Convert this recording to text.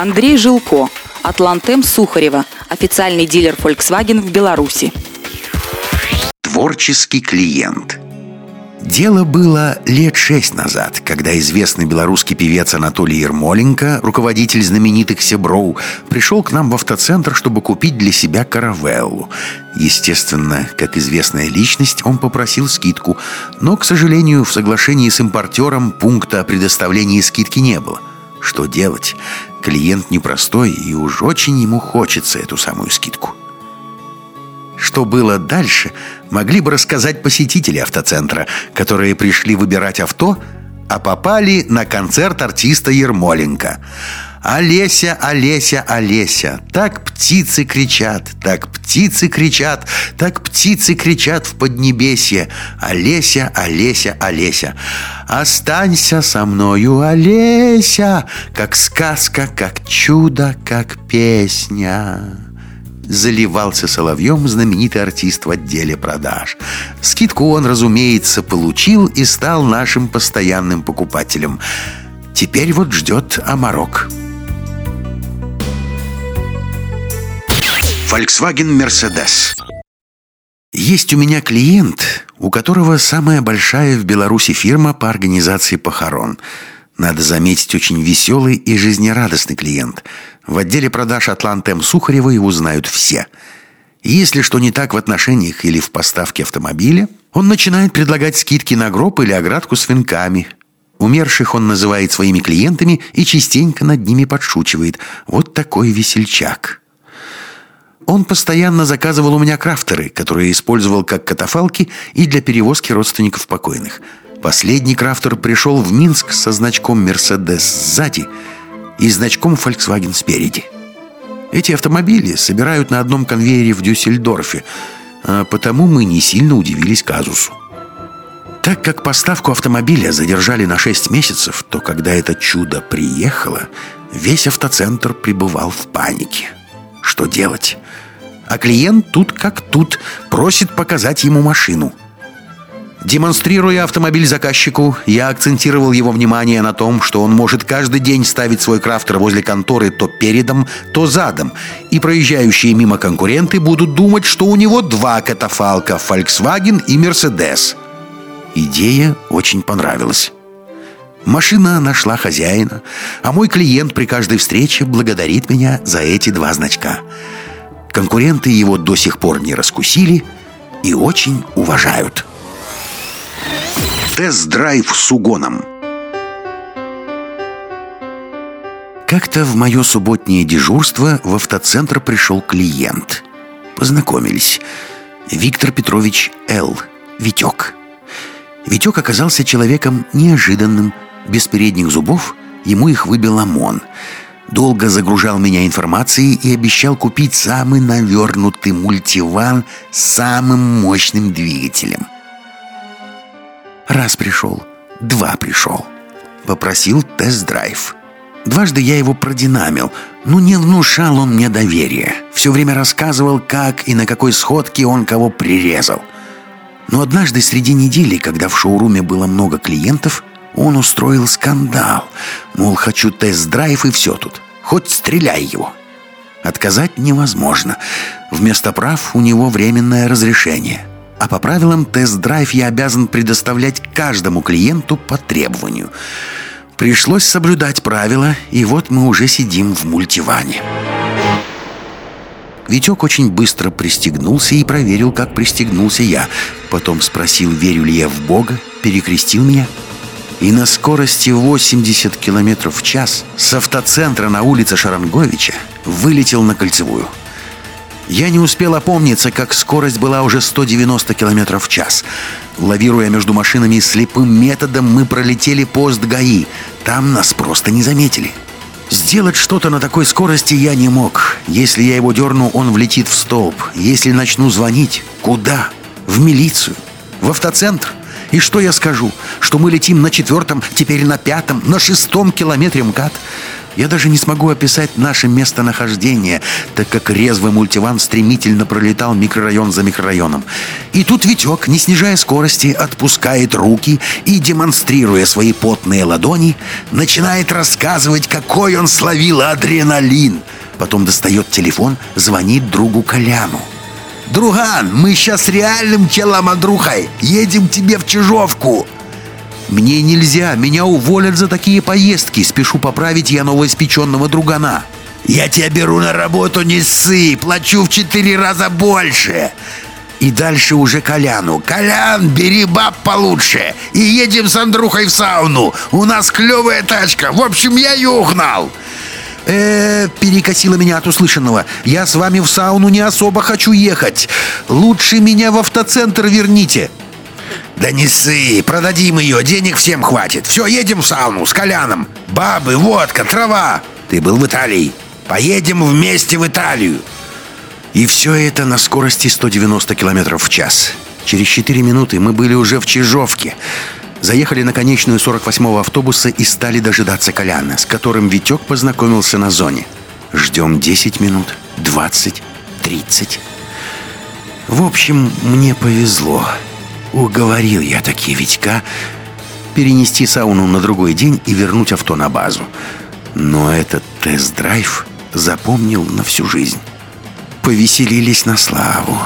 Андрей Жилко, Атлантем Сухарева, официальный дилер Volkswagen в Беларуси. Творческий клиент – Дело было лет шесть назад, когда известный белорусский певец Анатолий Ермоленко, руководитель знаменитых Себроу, пришел к нам в автоцентр, чтобы купить для себя каравеллу. Естественно, как известная личность, он попросил скидку, но, к сожалению, в соглашении с импортером пункта о предоставлении скидки не было. Что делать? Клиент непростой, и уж очень ему хочется эту самую скидку. Что было дальше, могли бы рассказать посетители автоцентра, которые пришли выбирать авто, а попали на концерт артиста Ермоленко. «Олеся, Олеся, Олеся, так птицы кричат, так птицы кричат, так птицы кричат в Поднебесье. Олеся, Олеся, Олеся, останься со мною, Олеся, как сказка, как чудо, как песня» заливался соловьем знаменитый артист в отделе продаж. Скидку он, разумеется, получил и стал нашим постоянным покупателем. Теперь вот ждет Амарок. Volkswagen Mercedes. Есть у меня клиент, у которого самая большая в Беларуси фирма по организации похорон. Надо заметить, очень веселый и жизнерадостный клиент – в отделе продаж «Атлантем» Сухарева его знают все. Если что не так в отношениях или в поставке автомобиля, он начинает предлагать скидки на гроб или оградку с венками. Умерших он называет своими клиентами и частенько над ними подшучивает. Вот такой весельчак. Он постоянно заказывал у меня крафтеры, которые использовал как катафалки и для перевозки родственников покойных. Последний крафтер пришел в Минск со значком «Мерседес» сзади – и значком Volkswagen спереди. Эти автомобили собирают на одном конвейере в Дюссельдорфе, а потому мы не сильно удивились казусу. Так как поставку автомобиля задержали на 6 месяцев, то когда это чудо приехало, весь автоцентр пребывал в панике. Что делать? А клиент тут как тут просит показать ему машину – Демонстрируя автомобиль заказчику, я акцентировал его внимание на том, что он может каждый день ставить свой крафтер возле конторы то передом, то задом, и проезжающие мимо конкуренты будут думать, что у него два катафалка – Volkswagen и Mercedes. Идея очень понравилась. Машина нашла хозяина, а мой клиент при каждой встрече благодарит меня за эти два значка. Конкуренты его до сих пор не раскусили и очень уважают. Тест-драйв с угоном. Как-то в мое субботнее дежурство в автоцентр пришел клиент. Познакомились. Виктор Петрович Л. Витек. Витек оказался человеком неожиданным. Без передних зубов ему их выбил ОМОН. Долго загружал меня информацией и обещал купить самый навернутый мультиван с самым мощным двигателем – Раз пришел, два пришел. Попросил тест-драйв. Дважды я его продинамил, но не внушал он мне доверия. Все время рассказывал, как и на какой сходке он кого прирезал. Но однажды среди недели, когда в шоуруме было много клиентов, он устроил скандал. Мол, хочу тест-драйв и все тут. Хоть стреляй его. Отказать невозможно. Вместо прав у него временное разрешение. А по правилам тест-драйв я обязан предоставлять каждому клиенту по требованию. Пришлось соблюдать правила, и вот мы уже сидим в мультиване. Витек очень быстро пристегнулся и проверил, как пристегнулся я. Потом спросил, верю ли я в Бога, перекрестил меня. И на скорости 80 км в час с автоцентра на улице Шаранговича вылетел на кольцевую – я не успел опомниться, как скорость была уже 190 км в час. Лавируя между машинами слепым методом, мы пролетели пост ГАИ. Там нас просто не заметили. Сделать что-то на такой скорости я не мог. Если я его дерну, он влетит в столб. Если начну звонить, куда? В милицию? В автоцентр? И что я скажу? Что мы летим на четвертом, теперь на пятом, на шестом километре МКАД? Я даже не смогу описать наше местонахождение, так как резвый мультиван стремительно пролетал микрорайон за микрорайоном. И тут Витек, не снижая скорости, отпускает руки и, демонстрируя свои потные ладони, начинает рассказывать, какой он словил адреналин. Потом достает телефон, звонит другу Коляну. «Друган, мы сейчас реальным телом Андрухой едем тебе в Чижовку!» «Мне нельзя, меня уволят за такие поездки. Спешу поправить я новоиспеченного другана». «Я тебя беру на работу, не ссы, плачу в четыре раза больше!» И дальше уже Коляну. «Колян, бери баб получше и едем с Андрухой в сауну. У нас клевая тачка. В общем, я ее угнал». Э, перекосило меня от услышанного. Я с вами в сауну не особо хочу ехать. Лучше меня в автоцентр верните. Да не ссы, продадим ее, денег всем хватит. Все, едем в сауну с Коляном. Бабы, водка, трава. Ты был в Италии. Поедем вместе в Италию. И все это на скорости 190 км в час. Через 4 минуты мы были уже в Чижовке. Заехали на конечную 48-го автобуса и стали дожидаться Коляна, с которым Витек познакомился на зоне. Ждем 10 минут, 20, 30. В общем, мне повезло. Уговорил я таки Витька перенести сауну на другой день и вернуть авто на базу. Но этот тест-драйв запомнил на всю жизнь. Повеселились на славу.